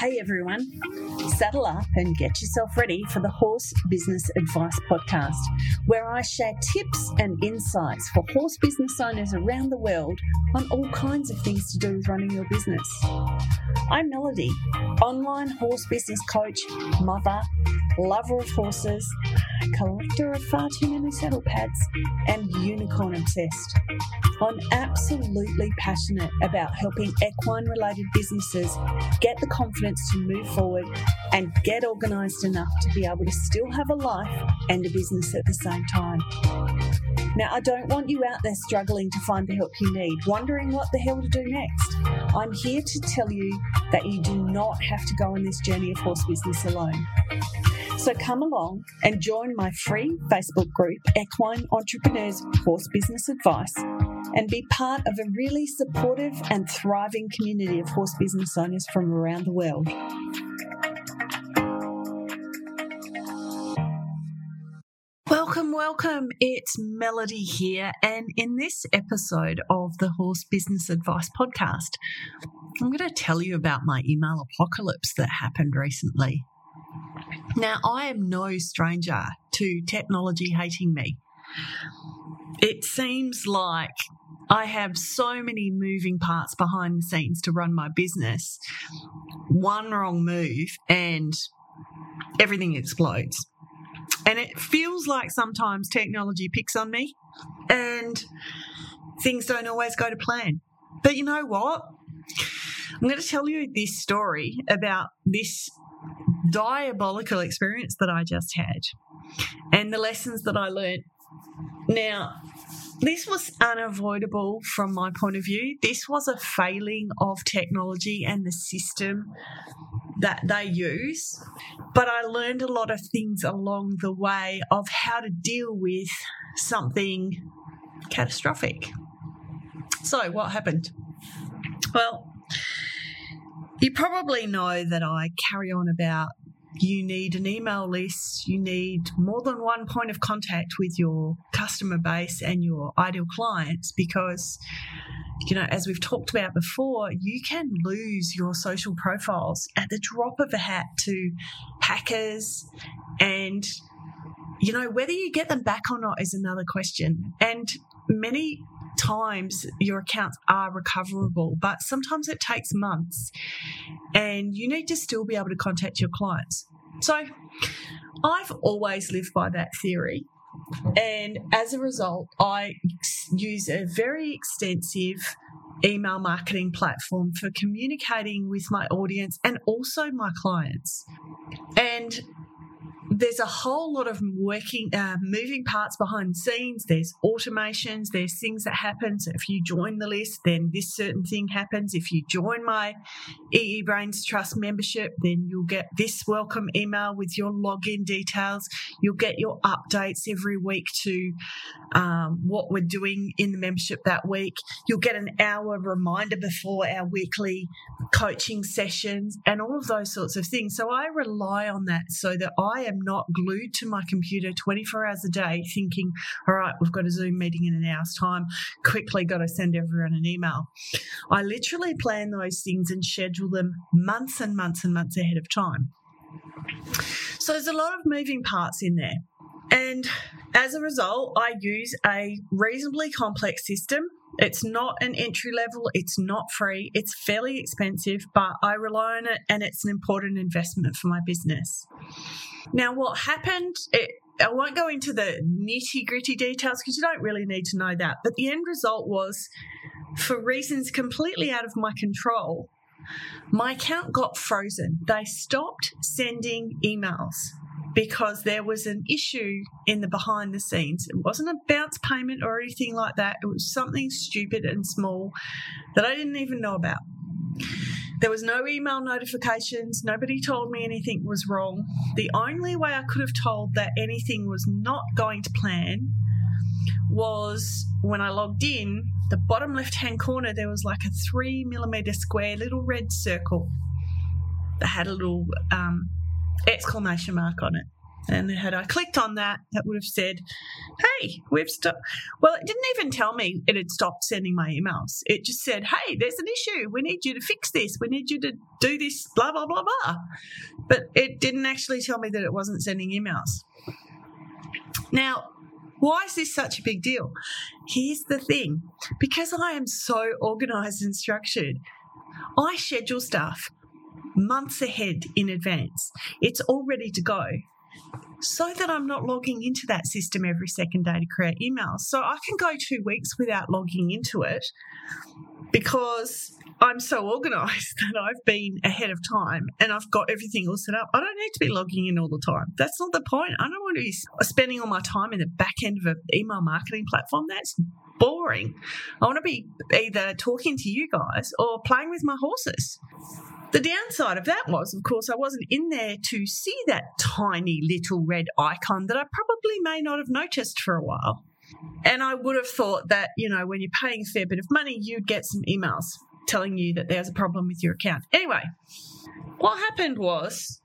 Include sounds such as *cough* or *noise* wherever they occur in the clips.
Hey everyone, saddle up and get yourself ready for the Horse Business Advice Podcast, where I share tips and insights for horse business owners around the world on all kinds of things to do with running your business. I'm Melody, online horse business coach, mother, lover of horses, collector of far too many saddle pads, and unicorn obsessed. I'm absolutely passionate about helping equine related businesses get the confidence to move forward and get organised enough to be able to still have a life and a business at the same time. Now, I don't want you out there struggling to find the help you need, wondering what the hell to do next. I'm here to tell you that you do not have to go on this journey of horse business alone. So come along and join my free Facebook group, Equine Entrepreneurs Horse Business Advice, and be part of a really supportive and thriving community of horse business owners from around the world. Welcome, welcome. It's Melody here. And in this episode of the Horse Business Advice Podcast, I'm going to tell you about my email apocalypse that happened recently. Now, I am no stranger to technology hating me. It seems like I have so many moving parts behind the scenes to run my business. One wrong move and everything explodes. And it feels like sometimes technology picks on me and things don't always go to plan. But you know what? I'm going to tell you this story about this diabolical experience that I just had and the lessons that I learned. Now, this was unavoidable from my point of view. This was a failing of technology and the system that they use. But I learned a lot of things along the way of how to deal with something catastrophic. So, what happened? Well, you probably know that I carry on about you need an email list, you need more than one point of contact with your customer base and your ideal clients because, you know, as we've talked about before, you can lose your social profiles at the drop of a hat to hackers and you know, whether you get them back or not is another question. And many times your accounts are recoverable, but sometimes it takes months and you need to still be able to contact your clients. So I've always lived by that theory. And as a result, I use a very extensive email marketing platform for communicating with my audience and also my clients. And there's a whole lot of working, uh, moving parts behind the scenes. There's automations. There's things that happen. So if you join the list, then this certain thing happens. If you join my EE Brains Trust membership, then you'll get this welcome email with your login details. You'll get your updates every week to um, what we're doing in the membership that week. You'll get an hour reminder before our weekly coaching sessions and all of those sorts of things. So I rely on that so that I am not glued to my computer 24 hours a day thinking, all right, we've got a Zoom meeting in an hour's time. Quickly got to send everyone an email. I literally plan those things and schedule them months and months and months ahead of time. So there's a lot of moving parts in there. And as a result, I use a reasonably complex system. It's not an entry level, it's not free, it's fairly expensive, but I rely on it and it's an important investment for my business. Now, what happened, it, I won't go into the nitty gritty details because you don't really need to know that, but the end result was for reasons completely out of my control. My account got frozen. They stopped sending emails because there was an issue in the behind the scenes. It wasn't a bounce payment or anything like that. It was something stupid and small that I didn't even know about. There was no email notifications. Nobody told me anything was wrong. The only way I could have told that anything was not going to plan was when I logged in, the bottom left hand corner, there was like a three millimeter square little red circle that had a little um, exclamation mark on it. And had I clicked on that, that would have said, Hey, we've stopped. Well, it didn't even tell me it had stopped sending my emails. It just said, Hey, there's an issue. We need you to fix this. We need you to do this, blah, blah, blah, blah. But it didn't actually tell me that it wasn't sending emails. Now, why is this such a big deal? Here's the thing because I am so organized and structured, I schedule stuff months ahead in advance. It's all ready to go so that I'm not logging into that system every second day to create emails. So I can go two weeks without logging into it because I'm so organized *laughs* that I've been ahead of time and I've got everything all set up. I don't need to be logging in all the time. That's not the point. I don't want to be spending all my time in the back end of an email marketing platform. That's boring. I want to be either talking to you guys or playing with my horses. The downside of that was, of course, I wasn't in there to see that tiny little red icon that I probably may not have noticed for a while. And I would have thought that, you know, when you're paying a fair bit of money, you'd get some emails telling you that there's a problem with your account. Anyway, what happened was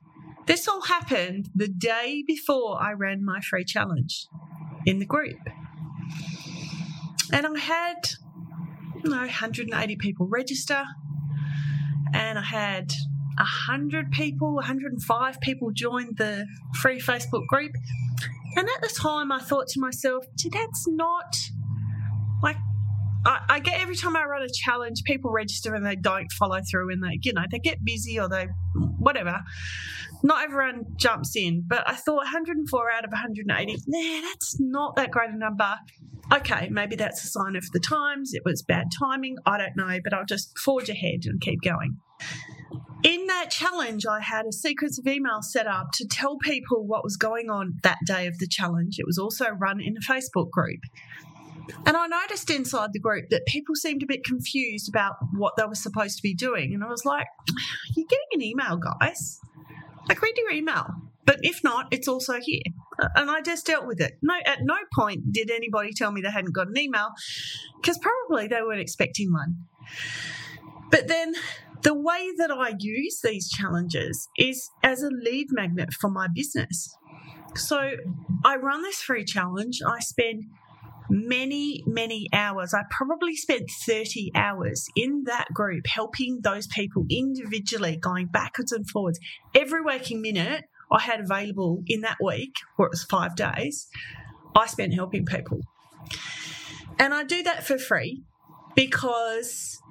this all happened the day before I ran my free challenge in the group. And I had, you know, 180 people register and I had 100 people, 105 people joined the free Facebook group. And at the time, I thought to myself, that's not I, I, get every time I run a challenge, people register and they don't follow through and they, you know, they get busy or they, whatever. Not everyone jumps in, but I thought 104 out of 180, nah, that's not that great a number. Okay, maybe that's a sign of the times. It was bad timing. I don't know, but I'll just forge ahead and keep going. In that challenge, I had a sequence of emails set up to tell people what was going on that day of the challenge. It was also run in a Facebook group. And I noticed inside the group that people seemed a bit confused about what they were supposed to be doing. And I was like, You're getting an email, guys. Like, read your email. But if not, it's also here. And I just dealt with it. No, at no point did anybody tell me they hadn't got an email because probably they weren't expecting one. But then the way that I use these challenges is as a lead magnet for my business. So I run this free challenge. I spend many, many hours. I probably spent 30 hours in that group helping those people individually, going backwards and forwards. Every waking minute I had available in that week, or it was five days, I spent helping people. And I do that for free because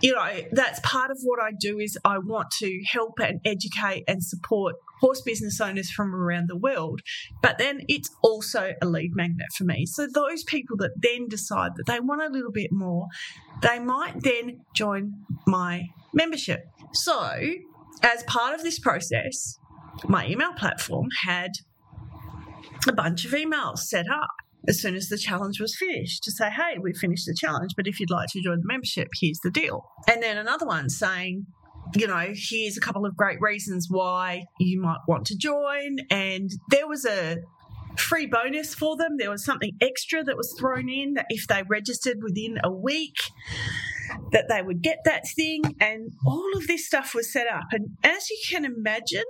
you know, that's part of what I do is I want to help and educate and support horse business owners from around the world. But then it's also a lead magnet for me. So those people that then decide that they want a little bit more, they might then join my membership. So as part of this process, my email platform had a bunch of emails set up as soon as the challenge was finished to say, hey, we finished the challenge, but if you'd like to join the membership, here's the deal. And then another one saying, you know, here's a couple of great reasons why you might want to join. And there was a free bonus for them. There was something extra that was thrown in that if they registered within a week, that they would get that thing. And all of this stuff was set up. And as you can imagine,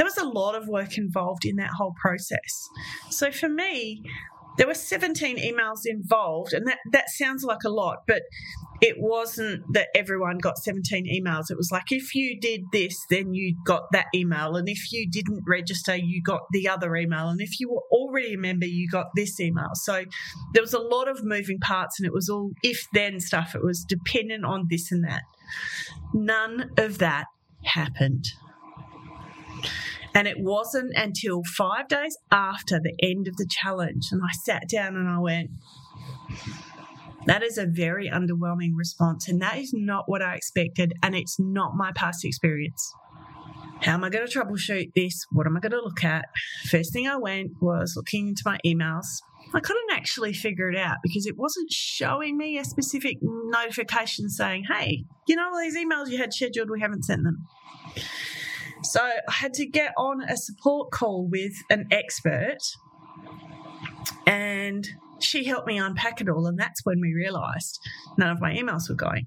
there was a lot of work involved in that whole process. So for me, there were 17 emails involved, and that, that sounds like a lot, but it wasn't that everyone got 17 emails. It was like if you did this, then you got that email. And if you didn't register, you got the other email. And if you were already a member, you got this email. So there was a lot of moving parts, and it was all if then stuff. It was dependent on this and that. None of that happened. And it wasn't until five days after the end of the challenge, and I sat down and I went, that is a very underwhelming response, and that is not what I expected, and it's not my past experience. How am I going to troubleshoot this? What am I going to look at? First thing I went was looking into my emails. I couldn't actually figure it out because it wasn't showing me a specific notification saying, hey, you know, all these emails you had scheduled, we haven't sent them. So I had to get on a support call with an expert and she helped me unpack it all. And that's when we realized none of my emails were going.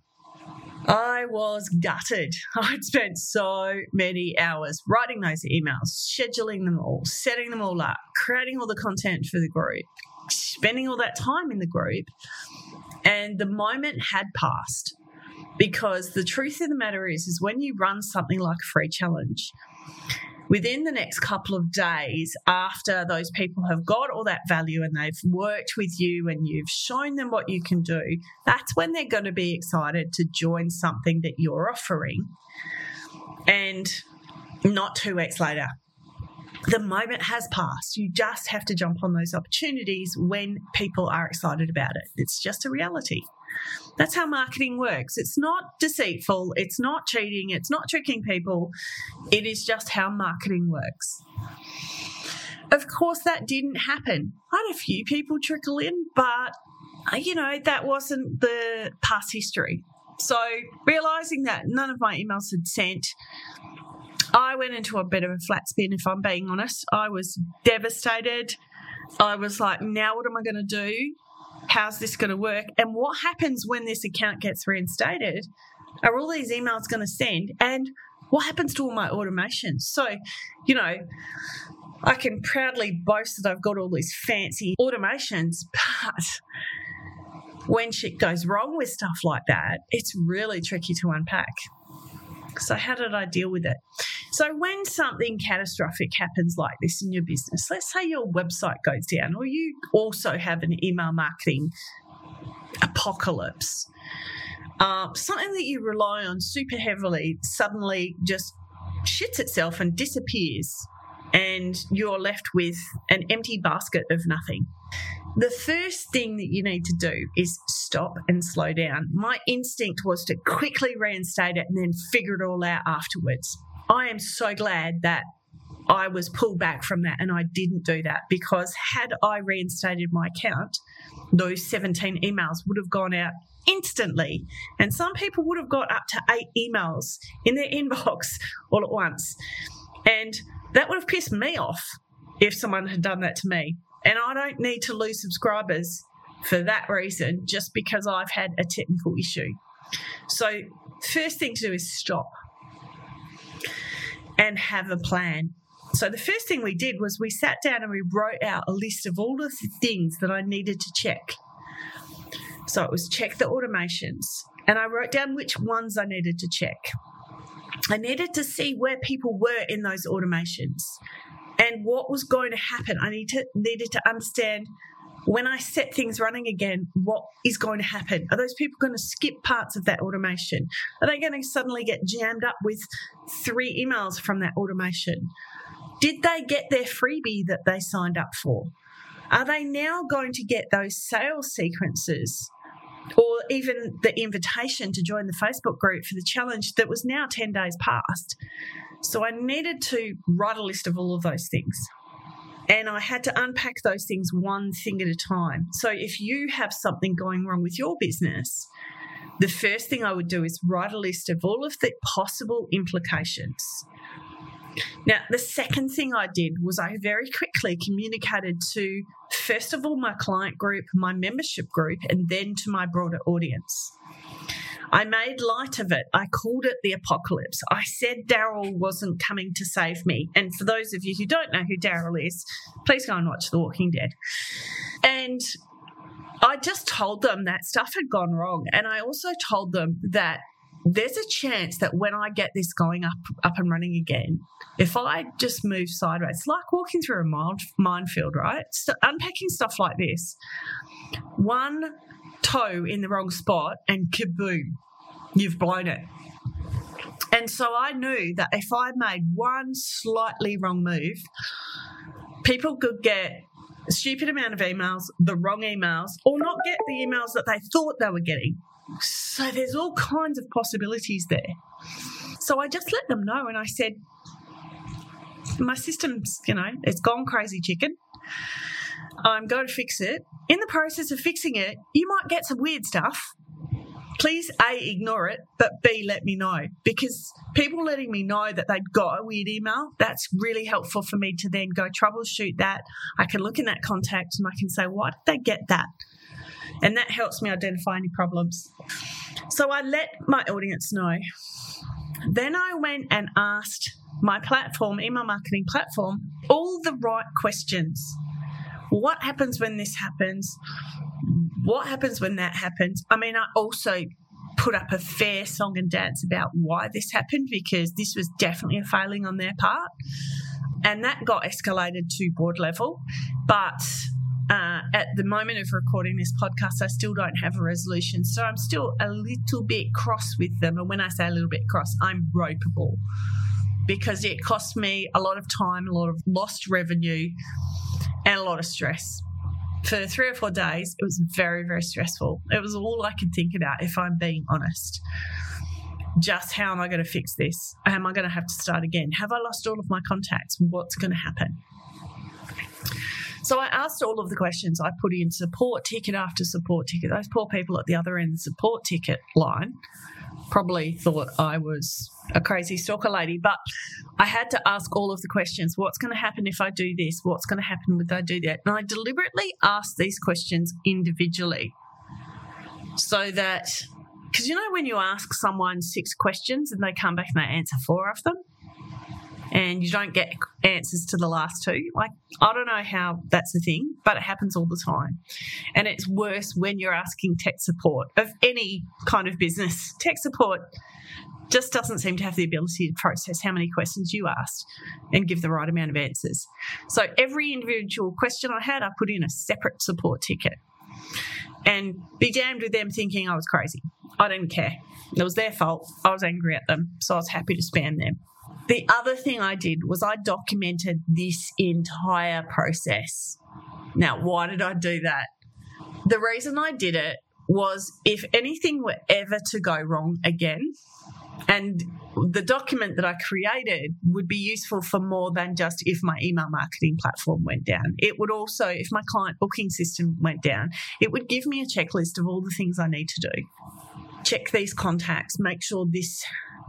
I was gutted. *laughs* I'd spent so many hours writing those emails, scheduling them all, setting them all up, creating all the content for the group, spending all that time in the group. And the moment had passed because the truth of the matter is is when you run something like a free challenge, within the next couple of days after those people have got all that value and they've worked with you and you've shown them what you can do, that's when they're going to be excited to join something that you're offering. And not two weeks later. The moment has passed. You just have to jump on those opportunities when people are excited about it. It's just a reality. That's how marketing works. It's not deceitful, it's not cheating, it's not tricking people. It is just how marketing works. Of course, that didn't happen. I had a few people trickle in, but uh, you know, that wasn't the past history. So, realizing that none of my emails had sent, I went into a bit of a flat spin, if I'm being honest. I was devastated. I was like, now what am I going to do? how's this going to work? And what happens when this account gets reinstated? Are all these emails going to send? And what happens to all my automations? So, you know, I can proudly boast that I've got all these fancy automations, but when shit goes wrong with stuff like that, it's really tricky to unpack. So, how did I deal with it? So, when something catastrophic happens like this in your business, let's say your website goes down, or you also have an email marketing apocalypse, uh, something that you rely on super heavily suddenly just shits itself and disappears, and you're left with an empty basket of nothing. The first thing that you need to do is stop and slow down. My instinct was to quickly reinstate it and then figure it all out afterwards. I am so glad that I was pulled back from that and I didn't do that because had I reinstated my account, those 17 emails would have gone out instantly. And some people would have got up to eight emails in their *laughs* inbox all at once. And that would have pissed me off if someone had done that to me. And I don't need to lose subscribers for that reason just because I've had a technical issue. So, first thing to do is stop and have a plan. So, the first thing we did was we sat down and we wrote out a list of all the things that I needed to check. So, it was check the automations, and I wrote down which ones I needed to check. I needed to see where people were in those automations and what was going to happen. I need to, needed to understand when I set things running again, what is going to happen? Are those people going to skip parts of that automation? Are they going to suddenly get jammed up with three emails from that automation? Did they get their freebie that they signed up for? Are they now going to get those sales sequences or even the invitation to join the Facebook group for the challenge that was now 10 days past? So I needed to write a list of all of those things. And I had to unpack those things one thing at a time. So if you have something going wrong with your business, the first thing I would do is write a list of all of the possible implications. Now, the second thing I did was I very quickly communicated to, first of all, my client group, my membership group, and then to my broader audience. I made light of it. I called it the apocalypse. I said Daryl wasn't coming to save me. And for those of you who don't know who Daryl is, please go and watch The Walking Dead. And I just told them that stuff had gone wrong. And I also told them that there's a chance that when I get this going up up and running again, if I just move sideways, it's like walking through a minefield, right? So unpacking stuff like this, one toe in the wrong spot and kaboom, you've blown it. And so I knew that if I made one slightly wrong move, people could get a stupid amount of emails, the wrong emails, or not get the emails that they thought they were getting. So there's all kinds of possibilities there. So I just let them know and I said, my system's, you know, it's gone crazy chicken. Um, I'm going to fix it. In the process of fixing it, you might get some weird stuff. Please A, ignore it, but B, let me know. Because people letting me know that they'd got a weird email, that's really helpful for me to then go troubleshoot that. I can look in that contact and I can say, why did they get that? And that helps me identify any problems. So I let my audience know. Then I went and asked my platform, email marketing platform, all the right questions. What happens when this happens? What happens when that happens? I mean, I also put up a fair song and dance about why this happened because this was definitely a failing on their part. And that got escalated to board level. But uh, at the moment of recording this podcast, I still don't have a resolution. So I'm still a little bit cross with them. And when I say a little bit cross, I'm ropeable because it cost me a lot of time, a lot of lost revenue, and a lot of stress. For three or four days, it was very, very stressful. It was all I could think about, if I'm being honest. Just how am I going to fix this? Am I going to have to start again? Have I lost all of my contacts? What's going to happen? So I asked all of the questions. I put in support ticket after support ticket. Those poor people at the other end of the support ticket line probably thought I was a crazy stalker lady, but I had to ask all of the questions. What's going to happen if I do this? What's going to happen if I do that? And I deliberately asked these questions individually so that, because you know, when you ask someone six questions and they come back and they answer four of them, and you don't get answers to the last two. Like, I don't know how that's a thing, but it happens all the time. And it's worse when you're asking tech support of any kind of business. Tech support just doesn't seem to have the ability to process how many questions you asked and give the right amount of answers. So every individual question I had, I put in a separate support ticket and be damned with them thinking I was crazy. I didn't care. It was their fault. I was angry at them, so I was happy to spam them. The other thing I did was I documented this entire process. Now, why did I do that? The reason I did it was if anything were ever to go wrong again, and the document that I created would be useful for more than just if my email marketing platform went down. It would also, if my client booking system went down, it would give me a checklist of all the things I need to do. Check these contacts, make sure this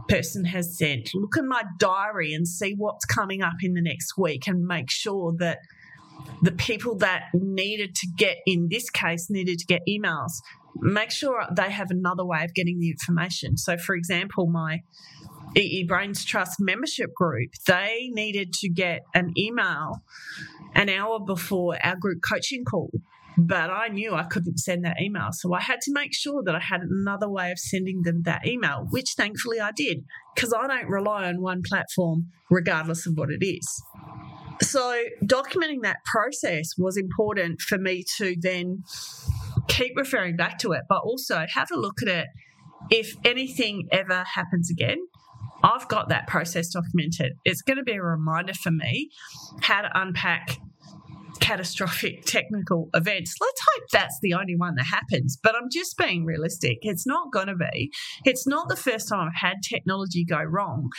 person has sent, look in my diary and see what's coming up in the next week and make sure that the people that needed to get, in this case, needed to get emails, make sure they have another way of getting the information. So, for example, my EE Brains Trust membership group, they needed to get an email an hour before our group coaching call but I knew I couldn't send that email. So I had to make sure that I had another way of sending them that email, which thankfully I did, because I don't rely on one platform regardless of what it is. So documenting that process was important for me to then keep referring back to it, but also have a look at it if anything ever happens again. I've got that process documented. It's going to be a reminder for me how to unpack catastrophic *laughs* technical events. Let's hope that's the only one that happens. But I'm just being realistic. It's not going to be. It's not the first time I've had technology go wrong.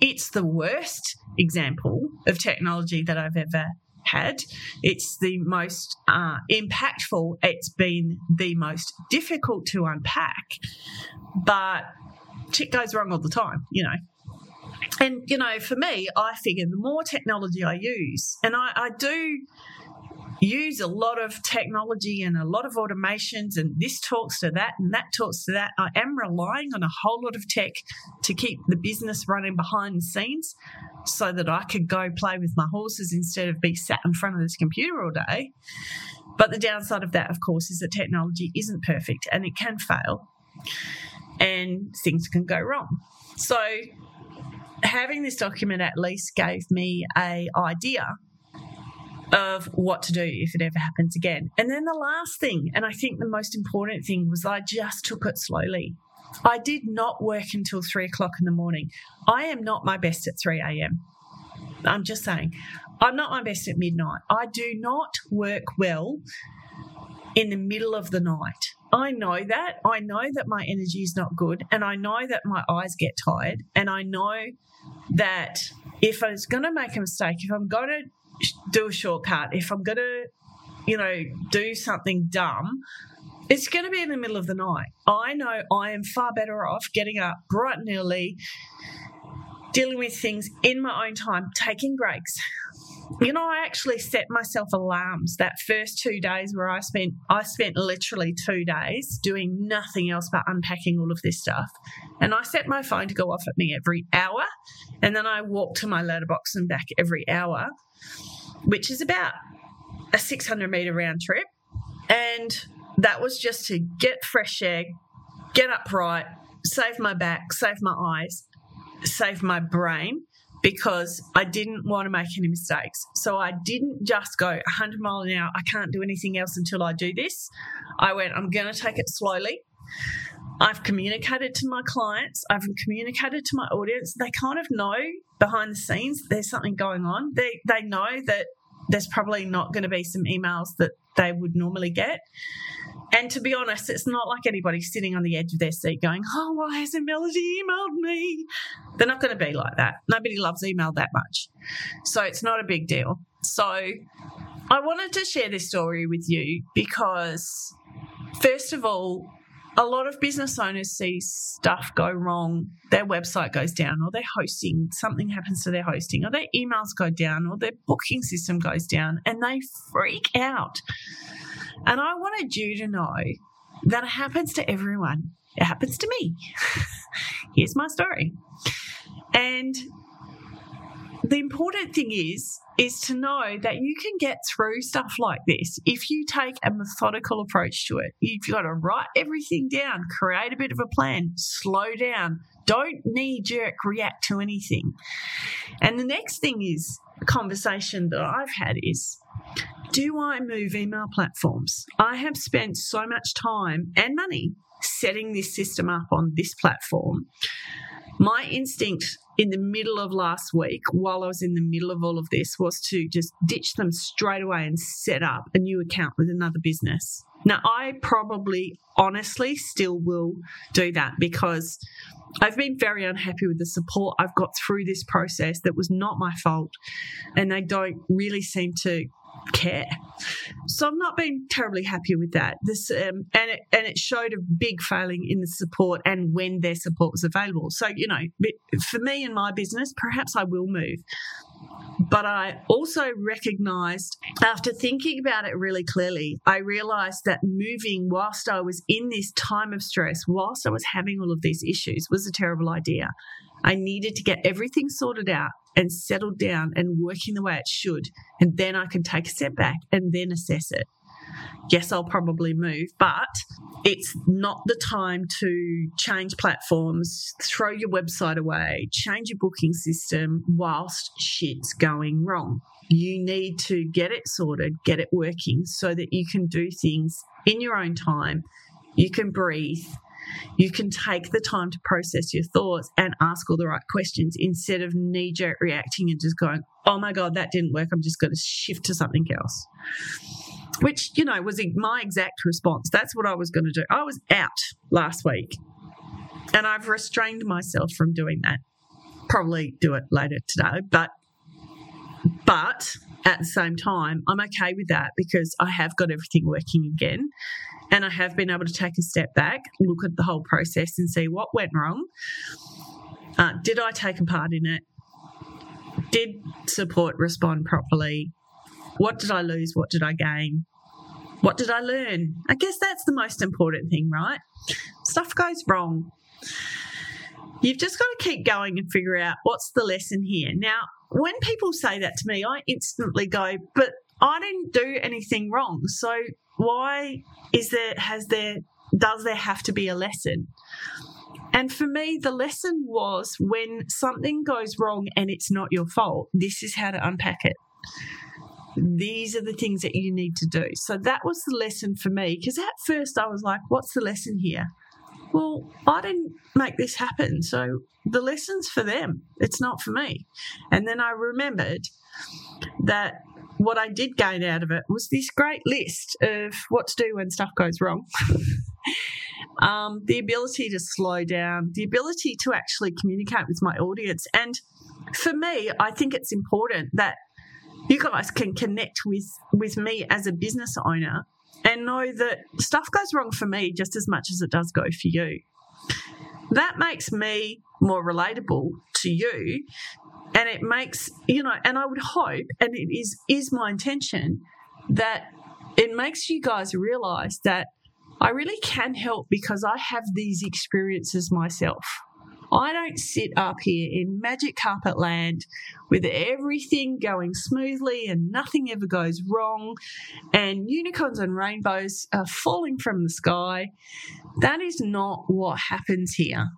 It's the worst example of technology that I've ever had. It's the most uh, impactful. It's been the most difficult to unpack. But shit goes wrong all the time, you know. And, you know, for me, I figure the more technology I use, and I, I do use a lot of technology and a lot of automations, and this talks to that and that talks to that. I am relying on a whole lot of tech to keep the business running behind the scenes so that I could go play with my horses instead of be sat in front of this computer all day. But the downside of that, of course, is that technology isn't perfect and it can fail and things can go wrong. So having this document at least gave me a idea of what to do if it ever happens again. And then the last thing, and I think the most important thing, was I just took it slowly. I did not work until three o'clock in the morning. I am not my best at 3 a.m. I'm just saying, I'm not my best at midnight. I do not work well in the middle of the night. I know that. I know that my energy is not good. And I know that my eyes get tired. And I know that if I was going to make a mistake, if I'm going to do a shortcut, if I'm going to, you know, do something dumb, it's going to be in the middle of the night. I know I am far better off getting up bright and early, dealing with things in my own time, taking breaks, you know, I actually set myself alarms that first two days where I spent I spent literally two days doing nothing else but unpacking all of this stuff. And I set my phone to go off at me every hour. And then I walk to my letterbox and back every hour, which is about a 600 meter round trip. And that was just to get fresh air, get upright, save my back, save my eyes, save my brain because I didn't want to make any mistakes. So I didn't just go 100 mile an hour. I can't do anything else until I do this. I went, I'm going to take it slowly. I've communicated to my clients, I've communicated to my audience. They kind of know behind the scenes there's something going on. They they know that there's probably not going to be some emails that they would normally get. And to be honest, it's not like anybody sitting on the edge of their seat going, Oh, why hasn't Melody emailed me? They're not going to be like that. Nobody loves email that much. So it's not a big deal. So I wanted to share this story with you because, first of all, a lot of business owners see stuff go wrong. Their website goes down, or their hosting, something happens to their hosting, or their emails go down, or their booking system goes down, and they freak out. And I wanted you to know that it happens to everyone. It happens to me. *laughs* Here's my story. And the important thing is is to know that you can get through stuff like this if you take a methodical approach to it. You've got to write everything down, create a bit of a plan, slow down, don't knee jerk react to anything. And the next thing is a conversation that I've had is do I move email platforms? I have spent so much time and money setting this system up on this platform. My instinct in the middle of last week, while I was in the middle of all of this, was to just ditch them straight away and set up a new account with another business. Now, I probably honestly still will do that because I've been very unhappy with the support I've got through this process that was not my fault. And they don't really seem to care. So I've not been terribly happy with that. This um, and it and it showed a big failing in the support and when their support was available. So you know, for me and my business, perhaps I will move. But I also recognized after thinking about it really clearly, I realized that moving whilst I was in this time of stress, whilst I was having all of these issues, was a terrible idea. I needed to get everything sorted out and settled down and working the way it should. And then I can take a step back and then assess it. Yes, I'll probably move, but it's not the time to change platforms, throw your website away, change your booking system whilst shit's going wrong. You need to get it sorted, get it working so that you can do things in your own time. You can breathe you can take the time to process your thoughts and ask all the right questions instead of knee jerk reacting and just going, oh my God, that didn't work. I'm just going to shift to something else. Which, you know, was my exact response. That's what I was going to do. I was out last week and I've restrained myself from doing that. Probably do it later today, but but at the same time, I'm okay with that because I have got everything working again. And I have been able to take a step back, look at the whole process and see what went wrong. Uh, did I take a part in it? Did support respond properly? What did I lose? What did I gain? What did I learn? I guess that's the most important thing, right? Stuff goes wrong. You've just got to keep going and figure out what's the lesson here. Now, when people say that to me, I instantly go, but I didn't do anything wrong. So why is there, has there, does there have to be a lesson? And for me, the lesson was when something goes wrong and it's not your fault, this is how to unpack it. These are the things that you need to do. So that was the lesson for me because at first I was like, what's the lesson here? Well, I didn't make this happen. So the lesson's for them. It's not for me. And then I remembered that what I did gain out of it was this great list of what to do when stuff goes wrong. *laughs* um, the ability to slow down, the ability to actually communicate with my audience. And for me, I think it's important that you guys can connect with, with me as a business owner and know that stuff goes wrong for me just as much as it does go for you. That makes me more relatable to you And it makes, you know, and I would hope, and it is is my intention, that it makes you guys realize that I really can help because I have these experiences myself. I don't sit up here in magic carpet land with everything going smoothly and nothing ever goes wrong and unicorns and rainbows are falling from the sky. That is not what happens here.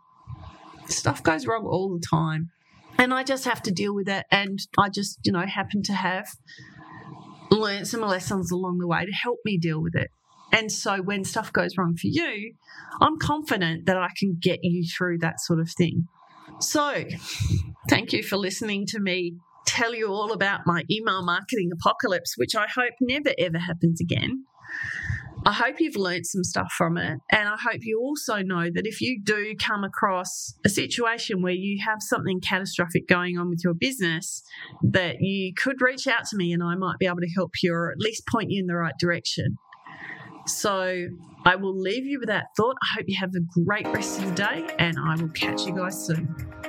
Stuff goes wrong all the time. And I just have to deal with it. And I just, you know, happen to have learned some lessons along the way to help me deal with it. And so when stuff goes wrong for you, I'm confident that I can get you through that sort of thing. So thank you for listening to me tell you all about my email marketing apocalypse, which I hope never ever happens again. I hope you've learned some stuff from it. And I hope you also know that if you do come across a situation where you have something catastrophic going on with your business, that you could reach out to me and I might be able to help you or at least point you in the right direction. So I will leave you with that thought. I hope you have a great rest of the day and I will catch you guys soon.